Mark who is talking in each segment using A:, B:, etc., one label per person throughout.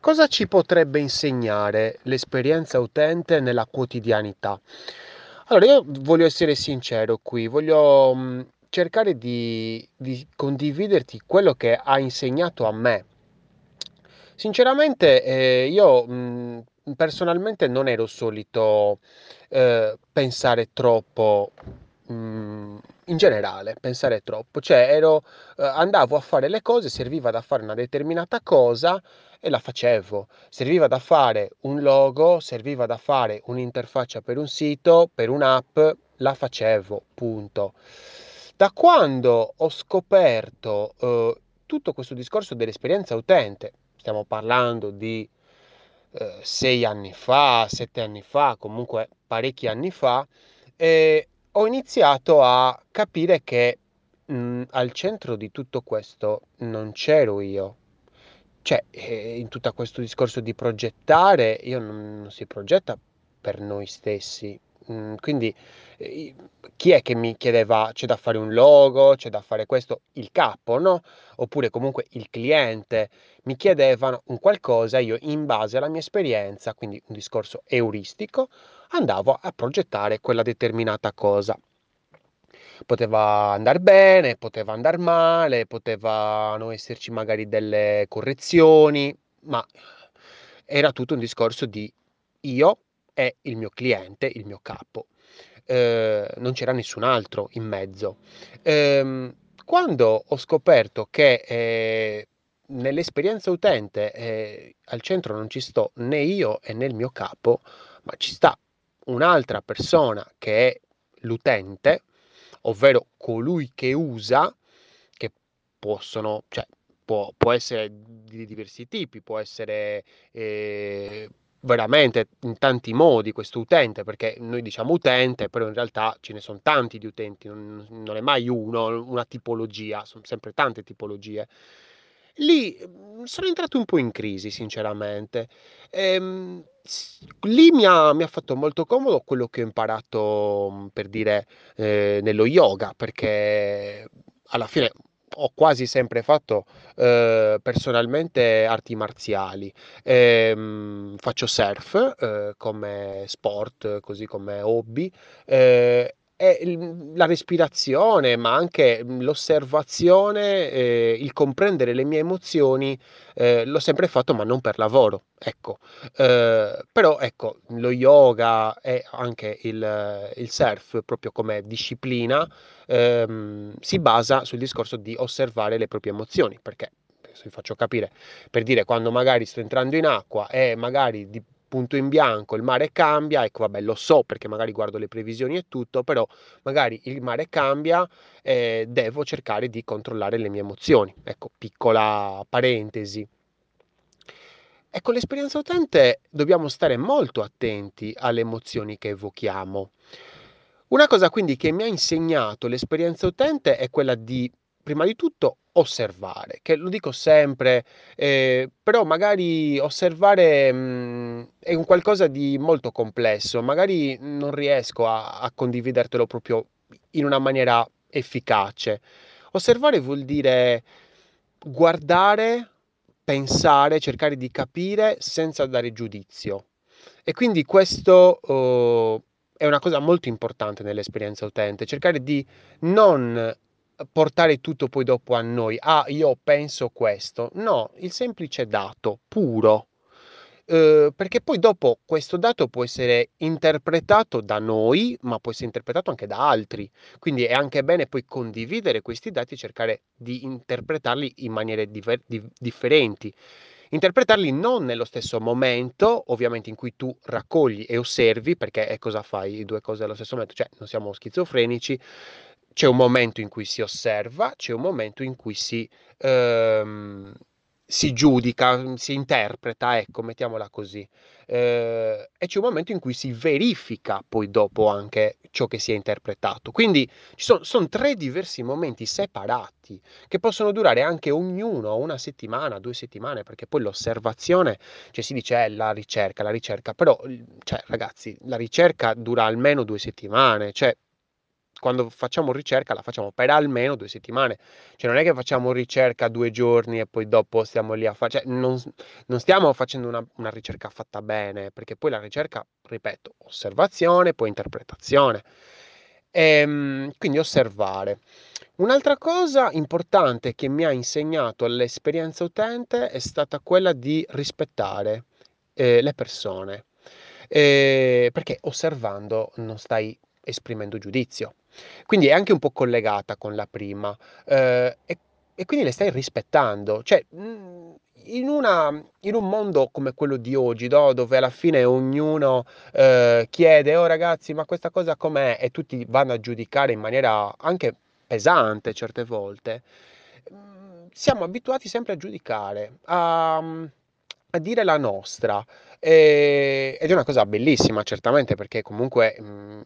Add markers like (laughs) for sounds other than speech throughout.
A: Cosa ci potrebbe insegnare l'esperienza utente nella quotidianità? Allora, io voglio essere sincero qui, voglio mh, cercare di, di condividerti quello che ha insegnato a me. Sinceramente, eh, io mh, personalmente non ero solito eh, pensare troppo, mh, in generale, pensare troppo, cioè ero, eh, andavo a fare le cose, serviva da fare una determinata cosa e la facevo. Serviva da fare un logo, serviva da fare un'interfaccia per un sito, per un'app, la facevo, punto. Da quando ho scoperto eh, tutto questo discorso dell'esperienza utente, stiamo parlando di eh, sei anni fa, sette anni fa, comunque parecchi anni fa, eh, ho iniziato a capire che mh, al centro di tutto questo non c'ero io. Cioè, eh, in tutto questo discorso di progettare, io non, non si progetta per noi stessi. Mm, quindi, eh, chi è che mi chiedeva c'è da fare un logo, c'è da fare questo? Il capo, no? Oppure comunque il cliente mi chiedevano un qualcosa, io in base alla mia esperienza, quindi un discorso euristico, andavo a progettare quella determinata cosa. Poteva andar bene, poteva andar male, potevano esserci magari delle correzioni, ma era tutto un discorso di io e il mio cliente, il mio capo. Eh, non c'era nessun altro in mezzo. Ehm, quando ho scoperto che eh, nell'esperienza utente eh, al centro non ci sto né io e né il mio capo, ma ci sta un'altra persona che è l'utente, ovvero colui che usa, che possono, cioè, può, può essere di diversi tipi, può essere eh, veramente in tanti modi questo utente, perché noi diciamo utente, però in realtà ce ne sono tanti di utenti, non, non è mai uno, una tipologia, sono sempre tante tipologie. Lì mhmm, sono entrato un po' in crisi sinceramente. Ehm, lì mi ha mi ha fatto molto comodo quello che ho imparato, mhmm, per dire, ehm, nello yoga, perché alla fine ho quasi sempre fatto, ehm, personalmente arti marziali. Ehm, faccio surf, ehm, come sport, così come hobby, ehm, e il la respirazione, ma anche, mhmm, l'osservazione, ehm, il comprendere le mie emozioni, ehm, l'ho sempre fatto, ma non per lavoro, ecco. Ehm, però ecco, lo yoga e anche il il surf, proprio come disciplina, ehm, si basa sul discorso di osservare le proprie emozioni, perché vi faccio capire, per dire quando magari sto entrando in acqua e magari di punto in bianco, il mare cambia, ecco vabbè lo so perché magari guardo le previsioni e tutto, però magari il mare cambia e devo cercare di controllare le mie emozioni. Ecco, piccola parentesi. E con l'esperienza utente dobbiamo stare molto attenti alle emozioni che evochiamo. Una cosa quindi che mi ha insegnato l'esperienza utente è quella di, prima di tutto, osservare, che lo dico sempre, eh, però magari osservare mh, è un qualcosa di molto complesso, magari non riesco a, a condividertelo proprio in una maniera efficace. Osservare vuol dire guardare, pensare, cercare di capire senza dare giudizio. E quindi questo uh, è una cosa molto importante nell'esperienza utente, cercare di non portare tutto poi dopo a noi. Ah, io penso questo. No, il semplice dato, puro. Eh, perché poi dopo questo dato può essere interpretato da noi, ma può essere interpretato anche da altri. Quindi è anche bene poi condividere questi dati e cercare di interpretarli in maniere diver- di- differenti. Interpretarli non nello stesso momento, ovviamente in cui tu raccogli e osservi, perché è cosa fai due cose allo stesso momento, cioè non siamo schizofrenici, c'è un momento in cui si osserva, c'è un momento in cui si, ehm, si giudica, si interpreta, ecco, mettiamola così. Eh, e c'è un momento in cui si verifica poi dopo anche ciò che si è interpretato. Quindi ci sono, sono tre diversi momenti separati che possono durare anche ognuno una settimana, due settimane, perché poi l'osservazione, cioè si dice è la ricerca, la ricerca, però, cioè, ragazzi, la ricerca dura almeno due settimane, cioè quando facciamo ricerca la facciamo per almeno due settimane, cioè non è che facciamo ricerca due giorni e poi dopo stiamo lì a fare, cioè non, non stiamo facendo una, una ricerca fatta bene, perché poi la ricerca, ripeto, osservazione, poi interpretazione. E, ehm, quindi osservare. Un'altra cosa importante che mi ha insegnato l'esperienza utente è stata quella di rispettare eh, le persone, eh, perché osservando non stai esprimendo giudizio. Quindi è anche un po' collegata con la prima eh, e, e, quindi le stai rispettando. Cioè, mm, in, una, in un mondo come quello di oggi, no? dove alla fine ognuno eh, chiede, oh ragazzi, ma questa cosa com'è? E tutti vanno a giudicare in maniera anche pesante certe volte, mm, siamo abituati sempre a giudicare, a, a dire la nostra. E, ed è una cosa bellissima, certamente, perché comunque, mh, mm,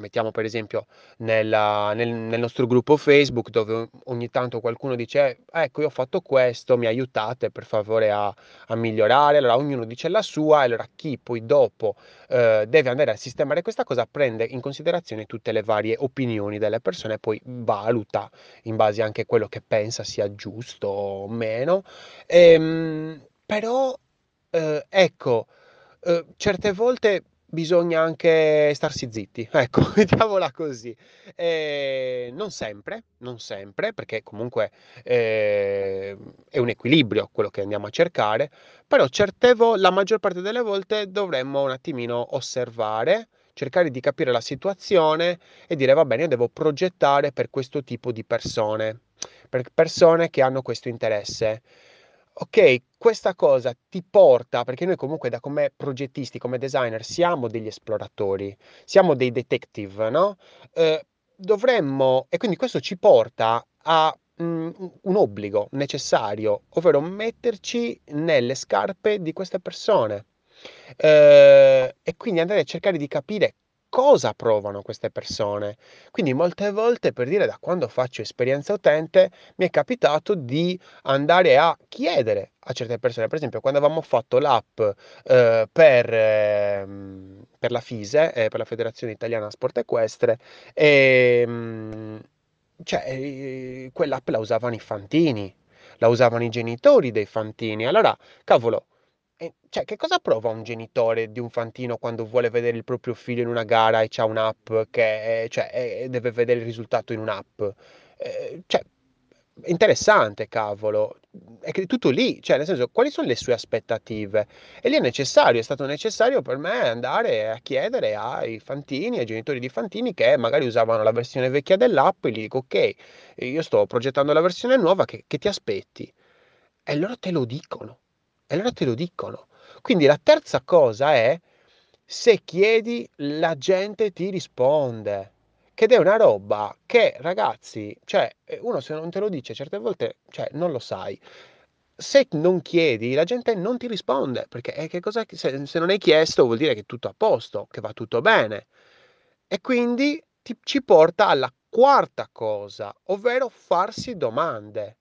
A: mettiamo per esempio nella, nel, nel, nostro gruppo Facebook, dove ogni tanto qualcuno dice, ecco, io ho fatto questo, mi aiutate per favore a, a migliorare, allora ognuno dice la sua, e allora chi poi dopo eh, deve andare a sistemare questa cosa prende in considerazione tutte le varie opinioni delle persone e poi valuta in base anche a quello che pensa sia giusto o meno. Ehm, però Ehm, ecco, uhm, certe volte bisogna anche starsi zitti, (laughs) ecco, mettiamola così. Ehm, non sempre, non sempre, perché comunque, ehm, è un equilibrio quello che andiamo a cercare, però certe la maggior parte delle volte dovremmo un attimino osservare, cercare di capire la situazione e dire: "Va bene, io devo progettare per questo tipo di persone, per persone che hanno questo interesse". Ok, questa cosa ti porta, perché noi comunque da come progettisti, come designer, siamo degli esploratori, siamo dei detective, no? Eh, dovremmo, e quindi questo ci porta a mm, un obbligo necessario, ovvero metterci nelle scarpe di queste persone. Eh, e quindi andare a cercare di capire cosa provano queste persone. Quindi molte volte, per dire, da quando faccio esperienza utente, mi è capitato di andare a chiedere a certe persone, per esempio quando avevamo fatto l'app eh, per, eh, per, la FISE, eh, per la Federazione Italiana Sport Equestre, e, ehm, cioè, eh, quell'app la usavano i fantini, la usavano i genitori dei fantini. Allora, cavolo, e, cioè, che cosa prova un genitore di un fantino quando vuole vedere il proprio figlio in una gara e c'ha un'app che cioè, deve vedere il risultato in un'app? Eh, cioè, interessante, cavolo. È tutto lì, cioè, nel senso, quali sono le sue aspettative? E lì è necessario, è stato necessario per me andare a chiedere ai fantini, ai genitori di fantini che magari usavano la versione vecchia dell'app e gli dico, ok, io sto progettando la versione nuova, che, che ti aspetti? E loro te lo dicono. E allora te lo dicono. Quindi la terza cosa è, se chiedi, la gente ti risponde. Che è una roba che, ragazzi, cioè, eh, uno se non te lo dice certe volte, cioè, non lo sai. Se non chiedi, la gente non ti risponde, perché eh, che cosa, se, se, non hai chiesto vuol dire che è tutto a posto, che va tutto bene. E quindi ti, ci porta alla quarta cosa, ovvero farsi domande.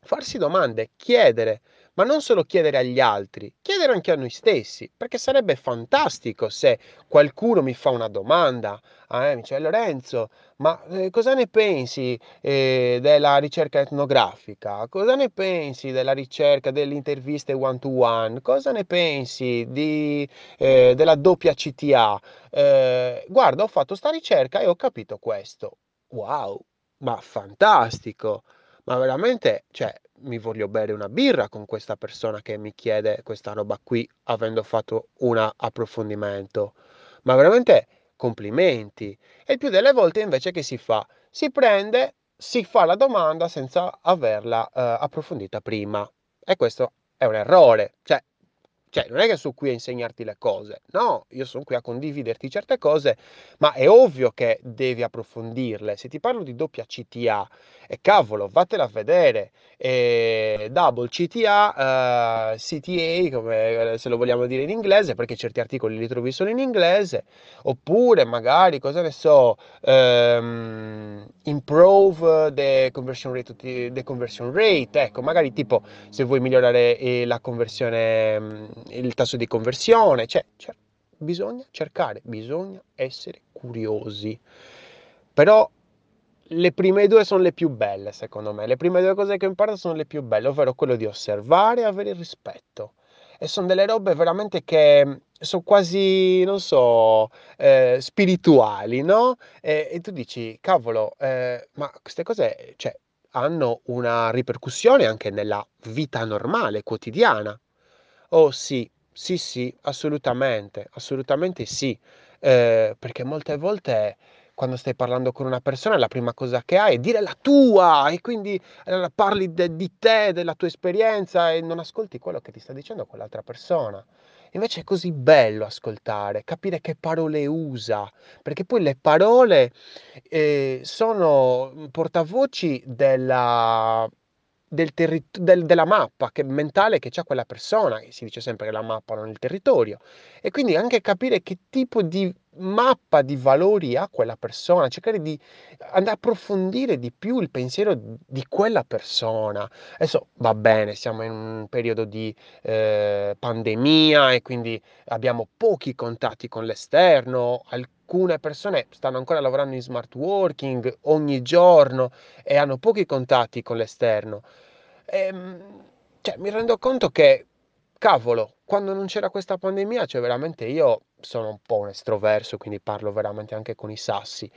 A: Farsi domande, chiedere ma non solo chiedere agli altri, chiedere anche a noi stessi, perché sarebbe fantastico se qualcuno mi fa una domanda, eh, mi dice Lorenzo, ma eh, cosa ne pensi eh, della ricerca etnografica? Cosa ne pensi della ricerca delle interviste one to one? Cosa ne pensi di, eh, della doppia CTA? Eh, guarda, ho fatto sta ricerca e ho capito questo. Wow, ma fantastico! Ma veramente, cioè, mi voglio bere una birra con questa persona che mi chiede questa roba qui, avendo fatto un approfondimento. Ma veramente complimenti. E il più delle volte invece che si fa? Si prende, si fa la domanda senza averla eh, approfondita prima. E questo è un errore. Cioè, cioè, non è che sono qui a insegnarti le cose, no, io sono qui a condividerti certe cose, ma è ovvio che devi approfondirle. Se ti parlo di doppia CTA, e cavolo, vattela a vedere. E double CTA, eh, CTA, come eh, se lo vogliamo dire in inglese, perché certi articoli li trovi solo in inglese, oppure magari, cosa ne so, um, improve the conversion rate, the conversion rate, ecco, magari tipo se vuoi migliorare eh, la conversione mm, il tasso di conversione, cioè, cioè, bisogna cercare, bisogna essere curiosi. Però le prime due sono le più belle, secondo me. Le prime due cose che ho imparato sono le più belle, ovvero quello di osservare e avere rispetto. E sono delle robe veramente che sono quasi, non so, eh, spirituali, no? E, e tu dici, cavolo, eh, ma queste cose, cioè, hanno una ripercussione anche nella vita normale, quotidiana. Oh sì, sì, sì, assolutamente, assolutamente sì. Eh, perché molte volte quando stai parlando con una persona la prima cosa che hai è dire la tua e quindi eh, parli de- di te, della tua esperienza e non ascolti quello che ti sta dicendo quell'altra persona. Invece è così bello ascoltare, capire che parole usa, perché poi le parole eh, sono portavoci della, del terri- del- della mappa che- mentale che c'ha quella persona, si dice sempre che la mappa non è il territorio, e quindi anche capire che tipo di mappa di valori ha quella persona, cercare di andare a approfondire di più il pensiero di quella persona. Adesso va bene, siamo in un periodo di eh, pandemia e quindi abbiamo pochi contatti con l'esterno, alcune persone stanno ancora lavorando in smart working ogni giorno e hanno pochi contatti con l'esterno. Ehm, cioè, mi rendo conto che, cavolo, quando non c'era questa pandemia, cioè veramente io sono un po' un estroverso, quindi parlo veramente anche con i sassi.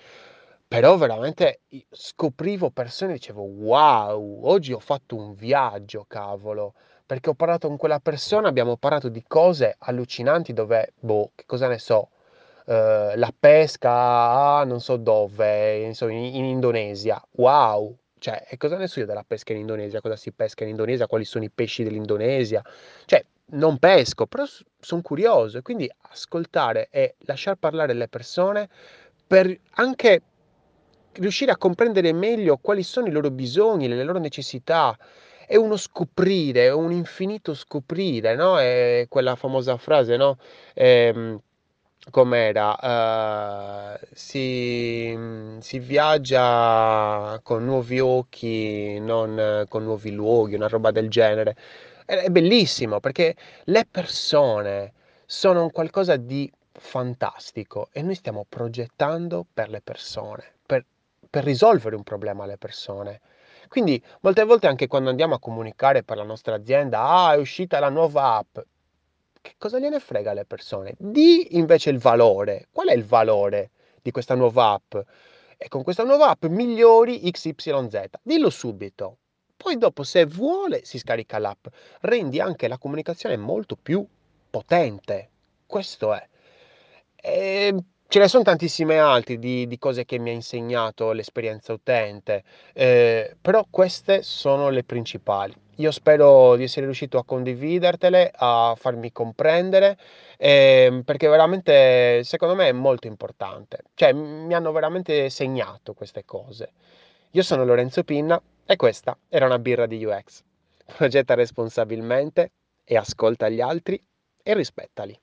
A: Però veramente scoprivo persone e dicevo, wow, oggi ho fatto un viaggio, cavolo, perché ho parlato con quella persona, abbiamo parlato di cose allucinanti dove, boh, che cosa ne so, eh, la pesca a non so dove, insomma, in, in Indonesia. Wow! Cioè, e cosa ne so io della pesca in Indonesia? Cosa si pesca in Indonesia? Quali sono i pesci dell'Indonesia? Cioè, non pesco, però sono curioso e quindi ascoltare e lasciar parlare le persone per anche riuscire a comprendere meglio quali sono i loro bisogni, le loro necessità. È uno scoprire, è un infinito scoprire, no? È quella famosa frase, no? Ehm, com'era? Eh, si, si viaggia con nuovi occhi, non eh, con nuovi luoghi, una roba del genere. È, è bellissimo perché le persone sono un qualcosa di fantastico e noi stiamo progettando per le persone, per, per risolvere un problema alle persone. Quindi molte volte anche quando andiamo a comunicare per la nostra azienda, ah, è uscita la nuova app. Che cosa gliene frega alle persone? Di invece il valore. Qual è il valore di questa nuova app? E con questa nuova app migliori XYZ. Dillo subito. Poi dopo, se vuole, si scarica l'app. Rendi anche la comunicazione molto più potente. Questo è. E ce ne sono tantissime altre di, di cose che mi ha insegnato l'esperienza utente, eh, però queste sono le principali. Io spero di essere riuscito a condividertele, a farmi comprendere, ehm, perché veramente secondo me è molto importante. Cioè, mi hanno veramente segnato queste cose. Io sono Lorenzo Pinna e questa era una birra di UX. Progetta responsabilmente e ascolta gli altri e rispettali.